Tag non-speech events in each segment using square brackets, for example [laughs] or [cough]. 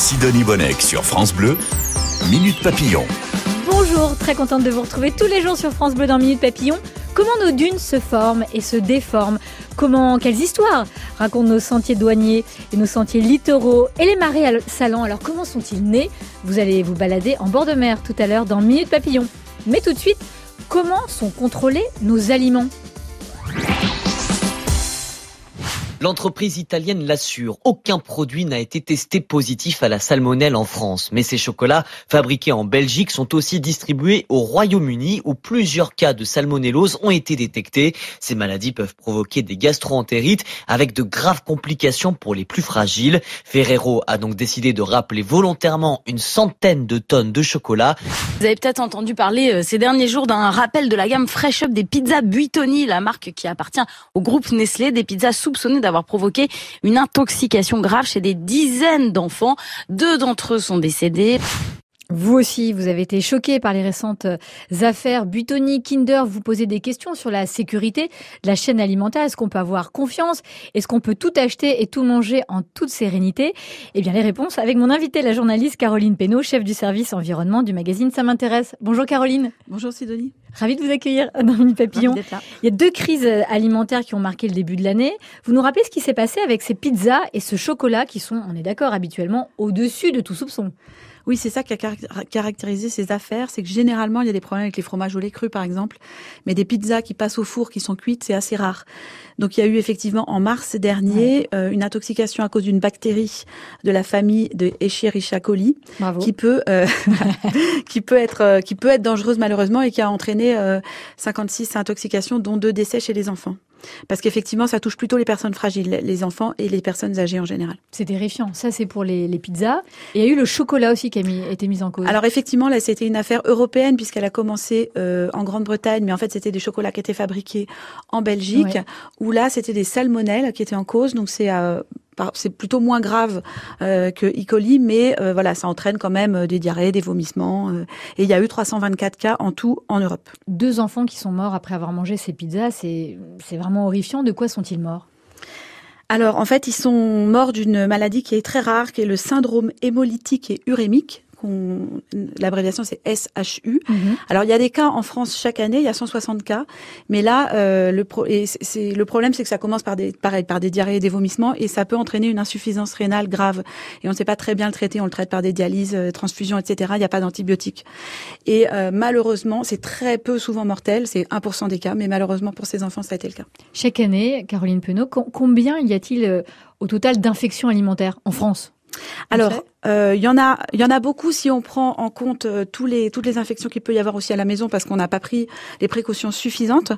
Sidonie Bonnec sur France Bleu, Minute Papillon. Bonjour, très contente de vous retrouver tous les jours sur France Bleu dans Minute Papillon. Comment nos dunes se forment et se déforment Comment, quelles histoires racontent nos sentiers douaniers et nos sentiers littoraux et les marais salants Alors comment sont-ils nés Vous allez vous balader en bord de mer tout à l'heure dans Minute Papillon. Mais tout de suite, comment sont contrôlés nos aliments L'entreprise italienne l'assure, aucun produit n'a été testé positif à la salmonelle en France. Mais ces chocolats fabriqués en Belgique sont aussi distribués au Royaume-Uni où plusieurs cas de salmonellose ont été détectés. Ces maladies peuvent provoquer des gastroentérites avec de graves complications pour les plus fragiles. Ferrero a donc décidé de rappeler volontairement une centaine de tonnes de chocolat. Vous avez peut-être entendu parler euh, ces derniers jours d'un rappel de la gamme Fresh Up des pizzas Buitoni, la marque qui appartient au groupe Nestlé, des pizzas soupçonnées avoir provoqué une intoxication grave chez des dizaines d'enfants. Deux d'entre eux sont décédés. Vous aussi, vous avez été choqué par les récentes euh, affaires Buitoni, Kinder. Vous posez des questions sur la sécurité de la chaîne alimentaire. Est-ce qu'on peut avoir confiance? Est-ce qu'on peut tout acheter et tout manger en toute sérénité? Eh bien, les réponses avec mon invité, la journaliste Caroline Pénaud, chef du service environnement du magazine Ça m'intéresse. Bonjour Caroline. Bonjour Sidonie. Ravi de vous accueillir [laughs] dans Mini Papillon. Il y a deux crises alimentaires qui ont marqué le début de l'année. Vous nous rappelez ce qui s'est passé avec ces pizzas et ce chocolat qui sont, on est d'accord, habituellement au-dessus de tout soupçon? Oui, c'est ça qui a caractérisé ces affaires, c'est que généralement il y a des problèmes avec les fromages au lait cru par exemple, mais des pizzas qui passent au four, qui sont cuites, c'est assez rare. Donc il y a eu effectivement en mars dernier euh, une intoxication à cause d'une bactérie de la famille de Escherichia coli, qui peut euh, [laughs] qui peut être euh, qui peut être dangereuse malheureusement et qui a entraîné 56 intoxications, dont deux décès chez les enfants. Parce qu'effectivement, ça touche plutôt les personnes fragiles, les enfants et les personnes âgées en général. C'est terrifiant. Ça, c'est pour les, pizzas. Et il y a eu le chocolat aussi qui a été mis en cause. Alors effectivement, là, c'était une affaire européenne puisqu'elle a commencé euh, en Grande-Bretagne, mais en fait, c'était des chocolats qui étaient fabriqués en Belgique, où là, c'était des salmonelles qui étaient en cause. Donc c'est euh, c'est plutôt moins grave euh, que E. coli, mais euh, voilà, ça entraîne quand même euh, des diarrhées, des vomissements. et il y a eu 324 cas en tout en Europe. Deux enfants qui sont morts après avoir mangé ces pizzas, c'est vraiment horrifiant. De quoi sont-ils morts? Alors en fait, ils sont morts d'une maladie qui est très rare, qui est le syndrome hémolytique et urémique l'abréviation c'est SHU. Mhm. Alors il y a des cas en France chaque année, il y a 160 cas, mais là euh, le, pro et c'est, le problème c'est que ça commence par des pareil par des diarrhées et des vomissements et ça peut entraîner une insuffisance rénale grave et on ne sait pas très bien le traiter, on le traite par des dialyses, euh, transfusions, etc. Il n'y a pas d'antibiotiques et euh, malheureusement c'est très peu souvent mortel, c'est 1% des cas, mais malheureusement pour ces enfants ça a été le cas. Chaque année, Caroline Penaud, combien y a-t-il euh, au total d'infections alimentaires en France? Alors, euh, il y en a, il y en a beaucoup si on prend en compte euh, tous les toutes les infections qu'il peut y avoir aussi à la maison parce qu'on n'a pas pris les précautions suffisantes.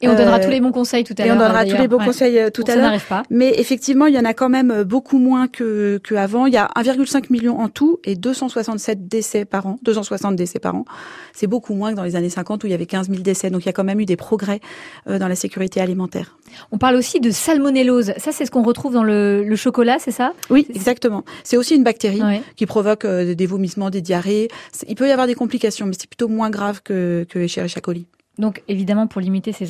Et on donnera euh, tous les bons conseils tout à l'heure. Et on donnera tous les bons conseils tout à l'heure. Mais effectivement, il y en a quand même beaucoup moins que qu'avant. Il y a 1,5 million en tout et 267 décès par an, 260 décès par an. C'est beaucoup moins que dans les années 50 où il y avait 15 000 décès. Donc il y a quand même eu des progrès dans la sécurité alimentaire. On parle aussi de salmonellose. Ça, c'est ce qu'on retrouve dans le, le chocolat, c'est ça? Oui, exactement. C'est aussi une bactérie qui provoque euh, des vomissements, des diarrhées. Il peut y avoir des complications, mais c'est plutôt moins grave que, que Escherichia coli. Donc évidemment, pour limiter ces,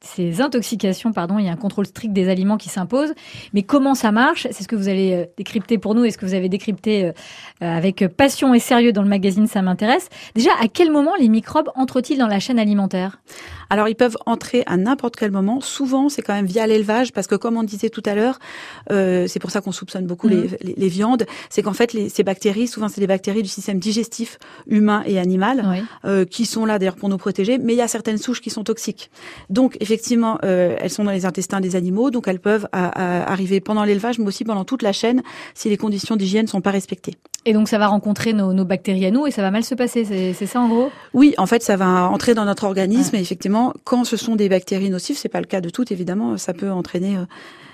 ces intoxications, pardon, il y a un contrôle strict des aliments qui s'impose. Mais comment ça marche? C'est ce que vous allez euh, décrypter pour nous et ce que vous avez décrypté euh, avec passion et sérieux dans le magazine Ça m'intéresse. Déjà, à quel moment les microbes entrent-ils dans la chaîne alimentaire? Alors ils peuvent entrer à n'importe quel moment. Souvent, c'est quand même via l'élevage, parce que comme on disait tout à l'heure, euh, c'est pour ça qu'on soupçonne beaucoup les, les, viandes. C'est qu'en fait, les, ces bactéries, souvent, c'est des bactéries du système digestif humain et animal, euh, qui sont là d'ailleurs pour nous protéger. Mais il y a certaines souches qui sont toxiques. Donc, effectivement, euh, elles sont dans les intestins des animaux, donc elles peuvent arriver pendant l'élevage, mais aussi pendant toute la chaîne, si les conditions d'hygiène sont pas respectées. Et donc ça va rencontrer nos, nos, bactéries à nous et ça va mal se passer, c'est ça en gros? Oui, en fait ça va entrer dans notre organisme et effectivement quand ce sont des bactéries nocives, c'est pas le cas de toutes évidemment, ça peut entraîner. Euh,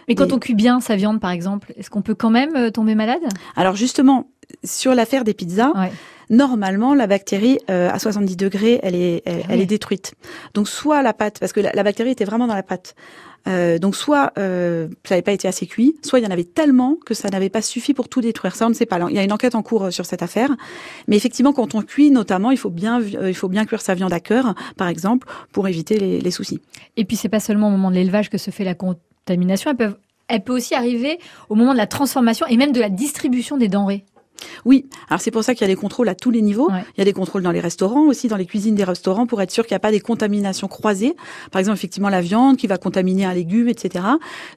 Mais quand on cuit bien sa viande par exemple, est-ce qu'on peut quand même euh, tomber malade? Alors justement, sur l'affaire des pizzas. Normalement, la bactérie euh, à 70 degrés, elle est, elle, est détruite. Donc soit la pâte, parce que la, la bactérie était vraiment dans la pâte. Euh, donc soit euh, ça n'avait pas été assez cuit, soit il y en avait tellement que ça n'avait pas suffi pour tout détruire. Ça, on ne sait pas. il y a une enquête en cours sur cette affaire, mais effectivement, quand on cuit, notamment, il faut bien, euh, il faut bien cuire sa viande à cœur, par exemple, pour éviter les, les soucis. Et puis c'est pas seulement au moment de l'élevage que se fait la contamination. Elle peut, elle peut aussi arriver au moment de la transformation et même de la distribution des denrées. Oui, alors c'est pour ça qu'il y a des contrôles à tous les niveaux. Il y a des contrôles dans les restaurants aussi, dans les cuisines des restaurants, pour être sûr qu'il n'y a pas des contaminations croisées. Par exemple, effectivement, la viande qui va contaminer un légume, etc.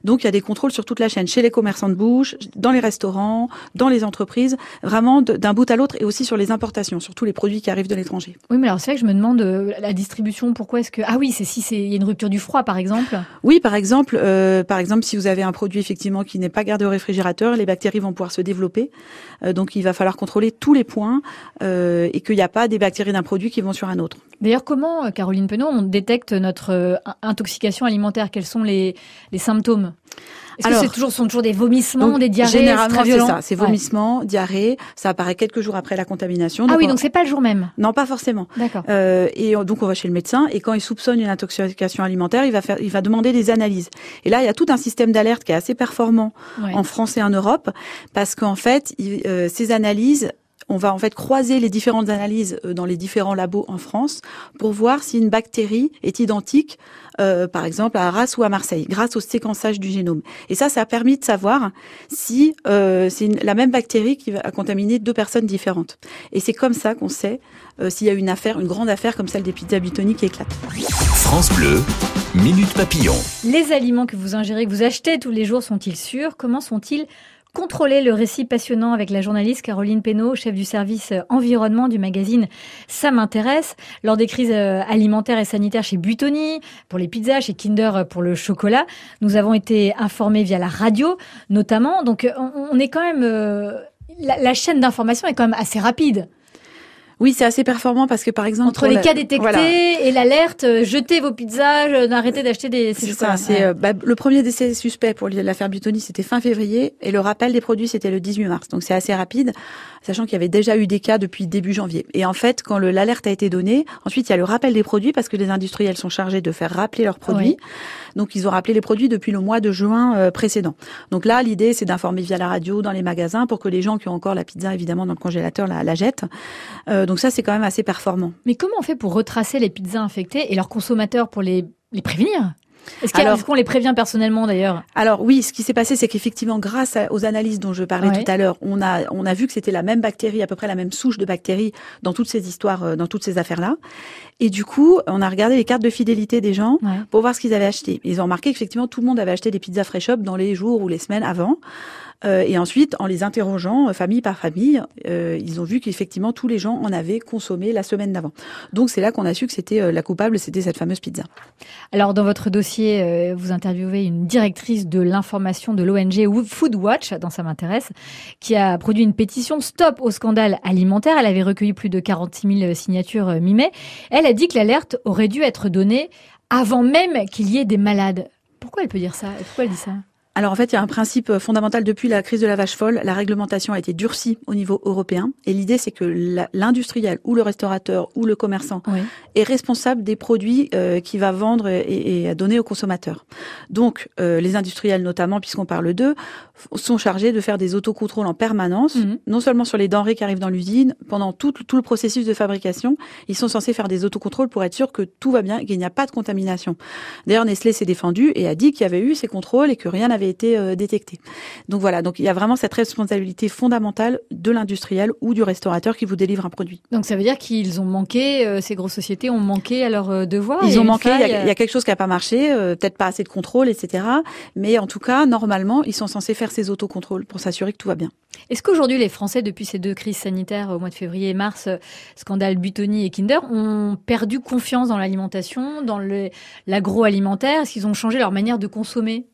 Donc, il y a des contrôles sur toute la chaîne, chez les commerçants de bouche, dans les restaurants, dans les entreprises, vraiment d'un bout à l'autre, et aussi sur les importations, sur tous les produits qui arrivent de l'étranger. Oui, mais alors c'est vrai que je me demande euh, la distribution. Pourquoi est-ce que ah oui, c'est si c'est il y a une rupture du froid, par exemple. Oui, par exemple, euh, par exemple, si vous avez un produit effectivement qui n'est pas gardé au réfrigérateur, les bactéries vont pouvoir se développer. Euh, donc, il va falloir contrôler tous les points euh, et qu'il n'y a pas des bactéries d'un produit qui vont sur un autre. D'ailleurs, comment, Caroline Penaud, on détecte notre intoxication alimentaire? Quels sont les symptômes? Est-ce que c'est toujours, sont toujours des vomissements, des diarrhées Généralement, c'est ça. C'est vomissements, diarrhées. Ça apparaît quelques jours après la contamination. ah oui, donc c'est pas le jour même. Non, pas forcément. D'accord. Euh, et donc on va chez le médecin et quand il soupçonne une intoxication alimentaire, il va faire, il va demander des analyses. Et là, il y a tout un système d'alerte qui est assez performant en France et en Europe parce qu'en fait, euh, ces analyses on va en fait croiser les différentes analyses euh, dans les différents labos en France pour voir si une bactérie est identique, euh, par exemple à Arras ou à Marseille, grâce au séquençage du génome. Et ça, ça a permis de savoir si euh, c'est la même bactérie qui va contaminer deux personnes différentes. Et c'est comme ça qu'on sait s'il y a une affaire, une grande affaire comme celle des pizzas Butoni qui éclate. France Bleu, Minute Papillon. Les aliments que vous ingérez, que vous achetez tous les jours, sont-ils sûrs? Comment sont-ils contrôler le récit passionnant avec la journaliste Caroline Pénaud, chef du service euh, environnement du magazine Ça m'intéresse. Lors des crises euh, alimentaires et sanitaires chez Butoni, pour les pizzas, chez Kinder euh, pour le chocolat, nous avons été informés via la radio notamment. Donc on est quand même... la chaîne d'information est quand même assez rapide. Oui, c'est assez performant parce que par exemple entre les cas détectés et l'alerte, euh, jetez vos pizzas, euh, arrêtez d'acheter des. C'est ça. C'est euh, bah, le premier décès suspect pour l'affaire Butoni, c'était fin février et le rappel des produits c'était le 18 mars. Donc c'est assez rapide, sachant qu'il y avait déjà eu des cas depuis début janvier. Et en fait, quand l'alerte a été donnée, ensuite il y a le rappel des produits parce que les industriels sont chargés de faire rappeler leurs produits. Donc ils ont rappelé les produits depuis le mois de juin précédent. Donc là, l'idée c'est d'informer via la radio, dans les magasins, pour que les gens qui ont encore la pizza évidemment dans le congélateur la, la jettent. Donc ça, c'est quand même assez performant. Mais comment on fait pour retracer les pizzas infectées et leurs consommateurs pour les, les prévenir? Est-ce qu'on les prévient personnellement d'ailleurs? Alors oui, ce qui s'est passé, c'est qu'effectivement, grâce aux analyses dont je parlais tout à l'heure, on a on a vu que c'était la même bactérie, à peu près la même souche de bactéries dans toutes ces histoires, euh, dans toutes ces affaires-là. Et du coup, on a regardé les cartes de fidélité des gens pour voir ce qu'ils avaient acheté. Ils ont remarqué qu'effectivement, tout le monde avait acheté des pizzas Fresh Up dans les jours ou les semaines avant. Euh, et ensuite, en les interrogeant euh, famille par famille, euh, ils ont vu qu'effectivement tous les gens en avaient consommé la semaine d'avant. Donc c'est là qu'on a su que c'était la coupable, c'était cette fameuse pizza. Alors dans votre dossier, vous interviewez une directrice de l'information de l'ONG Foodwatch, dans ça m'intéresse, qui a produit une pétition Stop au scandale alimentaire. Elle avait recueilli plus de 46 000 signatures mi-mai. Elle a dit que l'alerte aurait dû être donnée avant même qu'il y ait des malades. Pourquoi elle peut dire ça? Pourquoi elle dit ça? Alors en fait, il y a un principe fondamental depuis la crise de la vache folle. La réglementation a été durcie au niveau européen. Et l'idée, c'est que l'industriel ou le restaurateur ou le commerçant est responsable des produits euh, qu'il va vendre et, et, donner aux consommateurs. Donc euh, les industriels notamment, puisqu'on parle d'eux, sont chargés de faire des autocontrôles en permanence, mhm. non seulement sur les denrées qui arrivent dans l'usine, pendant tout, tout le processus de fabrication, ils sont censés faire des autocontrôles pour être sûr que tout va bien, qu'il n'y a pas de contamination. D'ailleurs, Nestlé s'est défendu et a dit qu'il y avait eu ces contrôles et que rien n'avait été euh, détecté. Donc voilà, donc il y a vraiment cette responsabilité fondamentale de l'industriel ou du restaurateur qui vous délivre un produit. Donc ça veut dire qu'ils ont manqué, euh, ces grosses sociétés ont manqué à leur euh, devoir. Ils ont manqué, il y, a, quelque chose qui n'a pas marché, peut-être pas assez de contrôle, etc. Mais en tout cas, normalement, ils sont censés faire ces autocontrôles pour s'assurer que tout va bien. Est-ce qu'aujourd'hui les Français, depuis ces deux crises sanitaires au mois de février et mars, scandale Butoni et Kinder, ont perdu confiance dans l'alimentation, dans l'agroalimentaire? Est-ce qu'ils ont changé leur manière de consommer?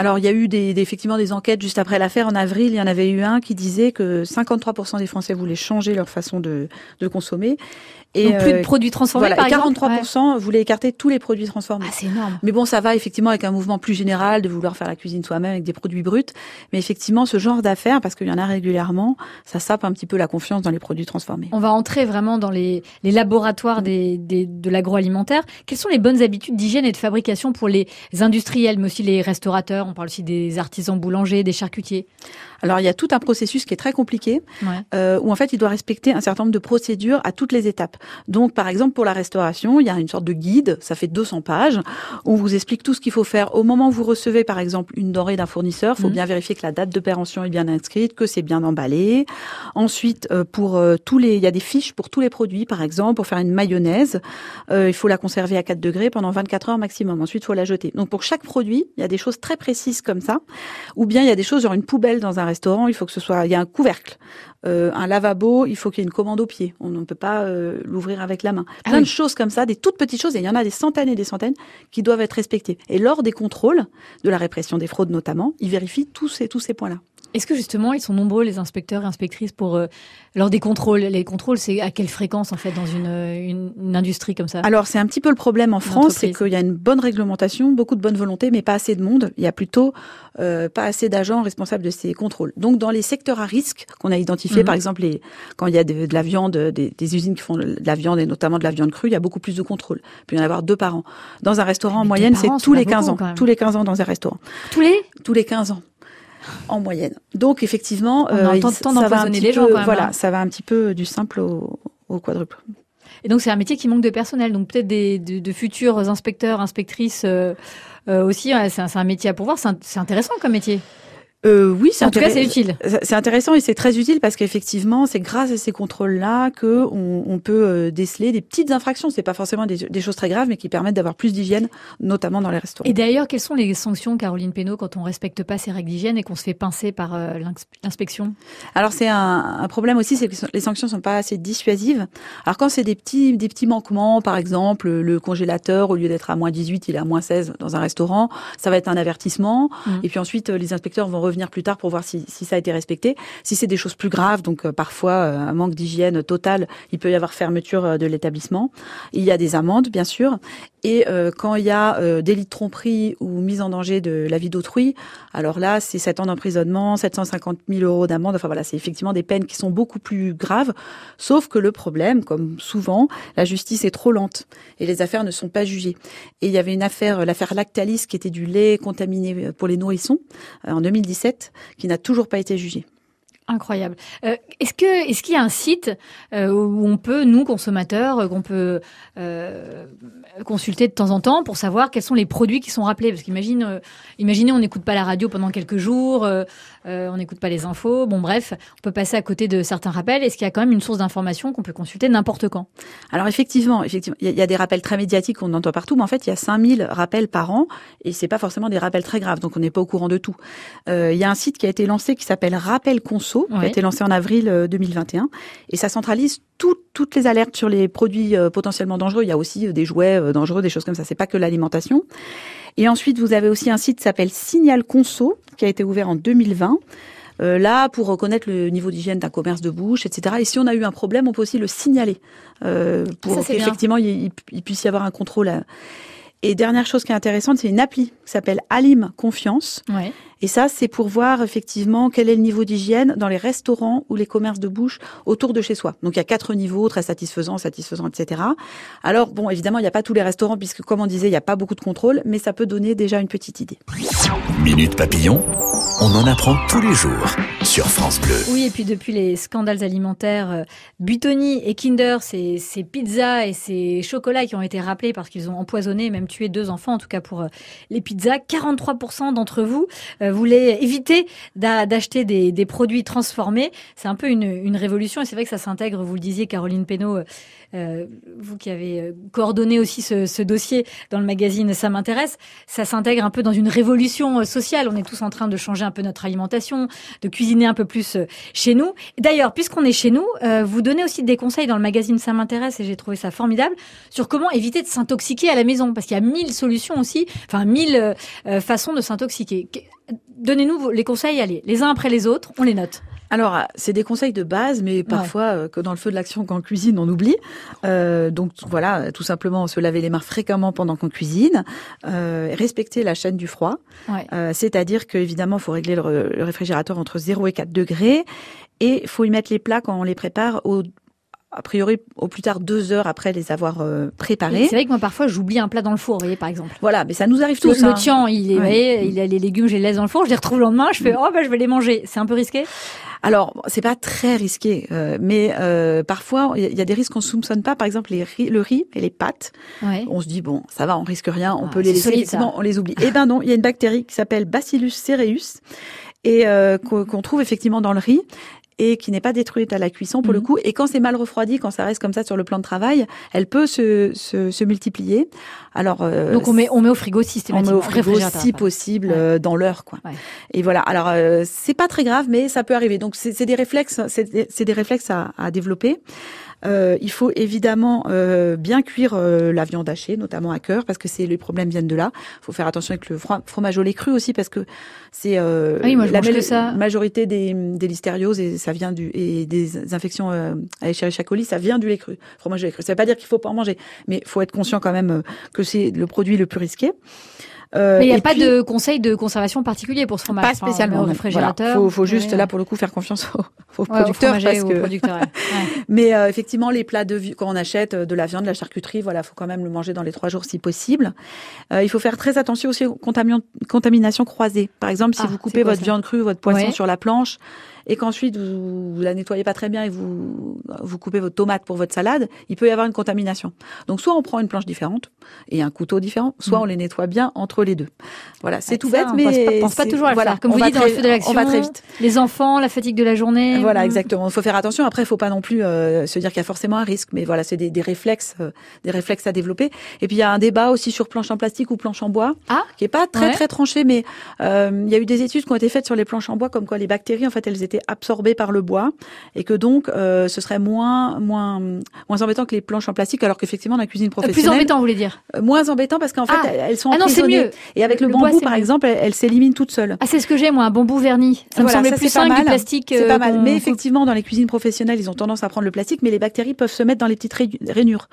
Alors, il y a eu des, effectivement des enquêtes juste après l'affaire. En avril, il y en avait eu un qui disait que 53% des Français voulaient changer leur façon de, de consommer. Et Donc plus de euh, produits transformés, par 43% voulaient écarter tous les produits transformés. Ah, c'est énorme. Mais bon, ça va effectivement avec un mouvement plus général de vouloir faire la cuisine soi-même avec des produits bruts. Mais effectivement, ce genre d'affaires, parce qu'il y en a régulièrement, ça sape un petit peu la confiance dans les produits transformés. On va entrer vraiment dans les, les laboratoires des, des, de l'agroalimentaire. Quelles sont les bonnes habitudes d'hygiène et de fabrication pour les industriels, mais aussi les restaurateurs On parle aussi des artisans boulangers, des charcutiers. Alors il y a tout un processus qui est très compliqué, euh, où en fait il doit respecter un certain nombre de procédures à toutes les étapes. Donc par exemple pour la restauration, il y a une sorte de guide, ça fait 200 pages, où on vous explique tout ce qu'il faut faire au moment où vous recevez par exemple une denrée d'un fournisseur. Il faut mhm. bien vérifier que la date de péremption est bien inscrite, que c'est bien emballé. Ensuite euh, pour euh, tous les, il y a des fiches pour tous les produits par exemple pour faire une mayonnaise, il faut la conserver à 4 degrés pendant 24 heures maximum. Ensuite il faut la jeter. Donc pour chaque produit, il y a des choses très précises comme ça, ou bien il y a des choses genre une poubelle dans un restaurant, il faut que ce soit, il y a un couvercle, euh, un lavabo, il faut qu'il y ait une commande au pied. On ne peut pas euh, l'ouvrir avec la main. Ah Plein de choses comme ça, des toutes petites choses, et il y en a des centaines et des centaines qui doivent être respectées. Et lors des contrôles, de la répression des fraudes notamment, ils vérifient tous ces, tous ces points-là. Est-ce que justement ils sont nombreux les inspecteurs et inspectrices pour euh, lors des contrôles Les contrôles, c'est à quelle fréquence en fait dans une, une, industrie comme ça? Alors c'est un petit peu le problème en France, c'est qu'il y a une bonne réglementation, beaucoup de bonne volonté, mais pas assez de monde. Il y a plutôt euh, pas assez d'agents responsables de ces contrôles. Donc dans les secteurs à risque qu'on a identifiés, mhm. par exemple les, quand il y a de, de la viande, des, des, usines qui font de la viande et notamment de la viande crue, il y a beaucoup plus de contrôles. Il peut y en avoir deux par an. Dans un restaurant en moyenne, c'est tous les 15 ans. Tous les 15 ans dans un restaurant. Tous les Tous les 15 ans en moyenne. Donc effectivement, on euh, ça va un les gens peu, quand même, Voilà, hein. ça va un petit peu du simple au, quadruple. Et donc c'est un métier qui manque de personnel. Donc peut-être des de, futurs inspecteurs, inspectrices euh, euh, aussi. C'est un, métier à pourvoir. C'est intéressant comme métier. Euh, oui, c'est en tout cas c'est utile. C'est intéressant et c'est très utile parce qu'effectivement, c'est grâce à ces contrôles-là que on, on, peut euh, déceler des petites infractions. C'est pas forcément des, des, choses très graves, mais qui permettent d'avoir plus d'hygiène, notamment dans les restaurants. Et d'ailleurs, quelles sont les sanctions, Caroline Pénaud, quand on respecte pas ces règles d'hygiène et qu'on se fait pincer par euh, l'inspection? Alors c'est un, un, problème aussi, c'est que les sanctions sont pas assez dissuasives. Alors quand c'est des petits des petits manquements, par exemple le congélateur au lieu d'être à moins 18, il est à moins 16 dans un restaurant, ça va être un avertissement. Mmh. Et puis ensuite, les inspecteurs vont revenir plus tard pour voir si, ça a été respecté. Si c'est des choses plus graves, donc euh, parfois euh, un manque d'hygiène total, il peut y avoir fermeture euh, de l'établissement. Il y a des amendes, bien sûr. Et quand il y a délit de tromperie ou mise en danger de la vie d'autrui, alors là, c'est 7 ans d'emprisonnement, 750 000 euros d'amende. Enfin voilà, c'est effectivement des peines qui sont beaucoup plus graves. Sauf que le problème, comme souvent, la justice est trop lente et les affaires ne sont pas jugées. Et il y avait une affaire, l'affaire Lactalis, qui était du lait contaminé pour les nourrissons en 2017 qui n'a toujours pas été jugé. Incroyable. Euh, est-ce que est-ce qu'il y a un site euh, où on peut nous consommateurs euh, qu'on peut consulter de temps en temps pour savoir quels sont les produits qui sont rappelés? Parce qu'imagine imaginez on n'écoute pas la radio pendant quelques jours, on n'écoute pas les infos, bon bref, on peut passer à côté de certains rappels. Est-ce qu'il y a quand même une source d'information qu'on peut consulter n'importe quand? Alors effectivement, effectivement, il y, a des rappels très médiatiques qu'on entend partout, mais en fait il y a 5000 rappels par an et c'est pas forcément des rappels très graves, donc on n'est pas au courant de tout. Il y a un site qui a été lancé qui s'appelle Rappel Conso qui a été lancé en avril 2021. Euh, et ça centralise toutes les alertes sur les produits euh, potentiellement dangereux. Il y a aussi euh, des jouets dangereux, des choses comme ça. C'est pas que l'alimentation. Et ensuite, vous avez aussi un site qui s'appelle Signal Conso, qui a été ouvert en 2020. là, pour reconnaître le niveau d'hygiène d'un commerce de bouche, etc. Et si on a eu un problème, on peut aussi le signaler pour qu'effectivement il, il, puisse y avoir un contrôle. Et dernière chose qui est intéressante, c'est une appli qui s'appelle Alim Confiance. Ouais. Et ça, c'est pour voir effectivement quel est le niveau d'hygiène dans les restaurants ou les commerces de bouche autour de chez soi. Donc il y a quatre niveaux, très satisfaisant, satisfaisant, etc. Alors bon, évidemment, il n'y a pas tous les restaurants puisque, comme on disait, il n'y a pas beaucoup de contrôle, mais ça peut donner déjà une petite idée. Minute Papillon, on en apprend tous les jours sur France Bleu. Oui, et puis depuis les scandales alimentaires, euh, Butoni et Kinder, ces, ces pizzas et ces chocolats qui ont été rappelés parce qu'ils ont empoisonné, même tué deux enfants, en tout cas pour euh, les pizzas, 43% d'entre vous euh, voulait éviter d'acheter des, produits transformés. C'est un peu une, révolution et c'est vrai que ça s'intègre, vous le disiez, Caroline Pénaud, euh, euh, vous qui avez coordonné aussi ce, dossier dans le magazine Ça m'intéresse, ça s'intègre un peu dans une révolution sociale. On est tous en train de changer un peu notre alimentation, de cuisiner un peu plus chez nous. D'ailleurs, puisqu'on est chez nous, vous donnez aussi des conseils dans le magazine Ça m'intéresse et j'ai trouvé ça formidable sur comment éviter de s'intoxiquer à la maison parce qu'il y a mille solutions aussi, enfin mille façons de s'intoxiquer donnez-nous les conseils, allez, les uns après les autres, on les note. Alors, euh, c'est des conseils de base, mais parfois, euh, que dans le feu de l'action, quand on cuisine, on oublie. Euh, donc, voilà, tout simplement, se laver les mains fréquemment pendant qu'on cuisine, respecter la chaîne du froid, c'est-à-dire qu'évidemment, il faut régler le, réfrigérateur entre 0 et 4 degrés, et il faut y mettre les plats quand on les prépare au a priori au plus tard deux heures après les avoir euh, préparés. C'est vrai que moi parfois j'oublie un plat dans le four, vous voyez par exemple. Voilà, mais ça nous arrive tous. Le, hein. le tian, il, est, vous voyez, il a les légumes, je les laisse dans le four, je les retrouve le lendemain, je fais oh bah je vais les manger. C'est un peu risqué? Alors, c'est pas très risqué, euh, mais euh, parfois il y a des risques qu'on soupçonne pas. Par exemple, les riz, le riz et les pâtes. Ouais. On se dit bon, ça va, on risque rien, on Ah, peut les laisser. solide, effectivement, on les oublie. Eh ben non, il y a une bactérie qui s'appelle Bacillus cereus et euh, qu'on trouve effectivement dans le riz et qui n'est pas détruite à la cuisson pour le Mhm. coup. Et quand c'est mal refroidi, quand ça reste comme ça sur le plan de travail, elle peut se, se, se multiplier. Alors euh, Donc on met on met au frigo on systématiquement. met au frigo si possible Ouais. euh, dans l'heure quoi. Ouais. Et voilà. Alors euh, c'est pas très grave mais ça peut arriver. Donc c'est des réflexes c'est des réflexes à, à développer. Euh, il faut évidemment euh, bien cuire euh, la viande hachée, notamment à cœur, parce que c'est les problèmes viennent de là. Il faut faire attention avec le fro- fromage au lait cru aussi, parce que c'est euh, Ah oui, la ça. majorité des, des listérioses et ça vient du et des infections euh, à Escherichia coli, ça vient du lait cru, fromage au lait cru. Ça veut pas dire qu'il faut pas en manger, mais faut être conscient quand même euh, que c'est le produit le plus risqué. Euh, Mais il n'y a pas puis- de conseil de conservation particulier pour ce fromage. pas spécialement. au réfrigérateur. Voilà. Faut, faut juste là pour le coup faire confiance aux, aux Ouais, au producteurs parce aux que. producteurs, ouais. [laughs] Ouais. Mais euh, effectivement, les plats de quand on achète euh, de la viande, de la charcuterie, voilà, faut quand même le manger dans les trois jours si possible. Euh, il faut faire très attention aussi aux contamin- contaminations croisées. Par exemple, si Ah, vous coupez votre viande crue, votre poisson Ouais. sur la planche, et qu'ensuite vous, vous la nettoyez pas très bien et vous vous coupez votre tomate pour votre salade, il peut y avoir une contamination. Donc soit on prend une planche différente et un couteau différent, soit Mm. on les nettoie bien entre les deux. Voilà, c'est Ouais, tout ça, bête, on mais pense pas, pense pas toujours à le voilà, faire. Comme vous dites dans le feu de l'action, on va très vite. les enfants, la fatigue de la journée. Voilà, Mm. exactement. Il faut faire attention. Après, il faut pas non plus euh, se dire qu'il y a forcément un risque, mais voilà, c'est des, des réflexes, euh, des réflexes à développer. Et puis il y a un débat aussi sur planche en plastique ou planche en bois, Ah, qui est pas très Ouais. très tranché, mais euh, il y a eu des études qui ont été faites sur les planches en bois, comme quoi les bactéries, en fait, elles étaient absorbées par le bois, et que donc euh, ce serait moins moins moins embêtant que les planches en plastique, alors qu'effectivement dans la cuisine Euh, plus professionnelle, embêtant, vous voulez dire euh, moins embêtant parce qu'en fait Ah. elles- sont Ah non, mieux. Et avec le, bambou, par mieux. exemple, elles elles s'éliminent toutes seules. Ah, c'est ce que j'ai, moi, un bambou verni. Ça me semblait ça, plus simple du plastique. C'est pas mal. Mais effectivement, dans les cuisines professionnelles, ils ont tendance à prendre le plastique, mais les bactéries peuvent se mettre dans les petites rainures.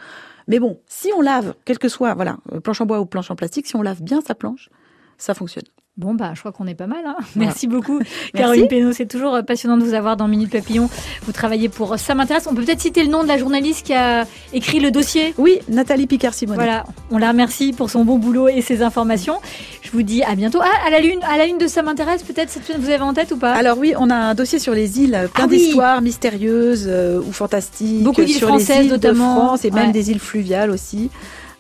Mais bon, si on lave, quel que soit, voilà, planche en bois ou planche en plastique, si on lave bien sa planche, ça fonctionne. Bon, bah, je crois qu'on est pas mal. hein. Voilà. Merci beaucoup, [laughs] Caroline Pénaud. C'est toujours euh, passionnant de vous avoir dans Minute Papillon. Vous travaillez pour Ça m'intéresse. On peut peut-être citer le nom de la journaliste qui a écrit le dossier? Oui, Nathalie Picard-Simone. Voilà, on la remercie pour son bon boulot et ses informations. Je vous dis à bientôt. Ah, à la lune, à la lune de Ça m'intéresse, peut-être cette semaine, vous avez en tête ou pas? Alors oui, on a un dossier sur les îles, euh, plein Ah oui. d'histoires mystérieuses euh, ou fantastiques. Beaucoup euh, d'îles françaises, îles notamment. de France et même des îles fluviales aussi.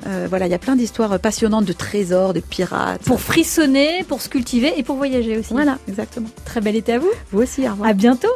Euh, voilà, il y a plein d'histoires passionnantes de trésors, de pirates. Pour frissonner, pour se cultiver et pour voyager aussi. Voilà, exactement. Très bel été à vous. Vous aussi, au revoir. À bientôt.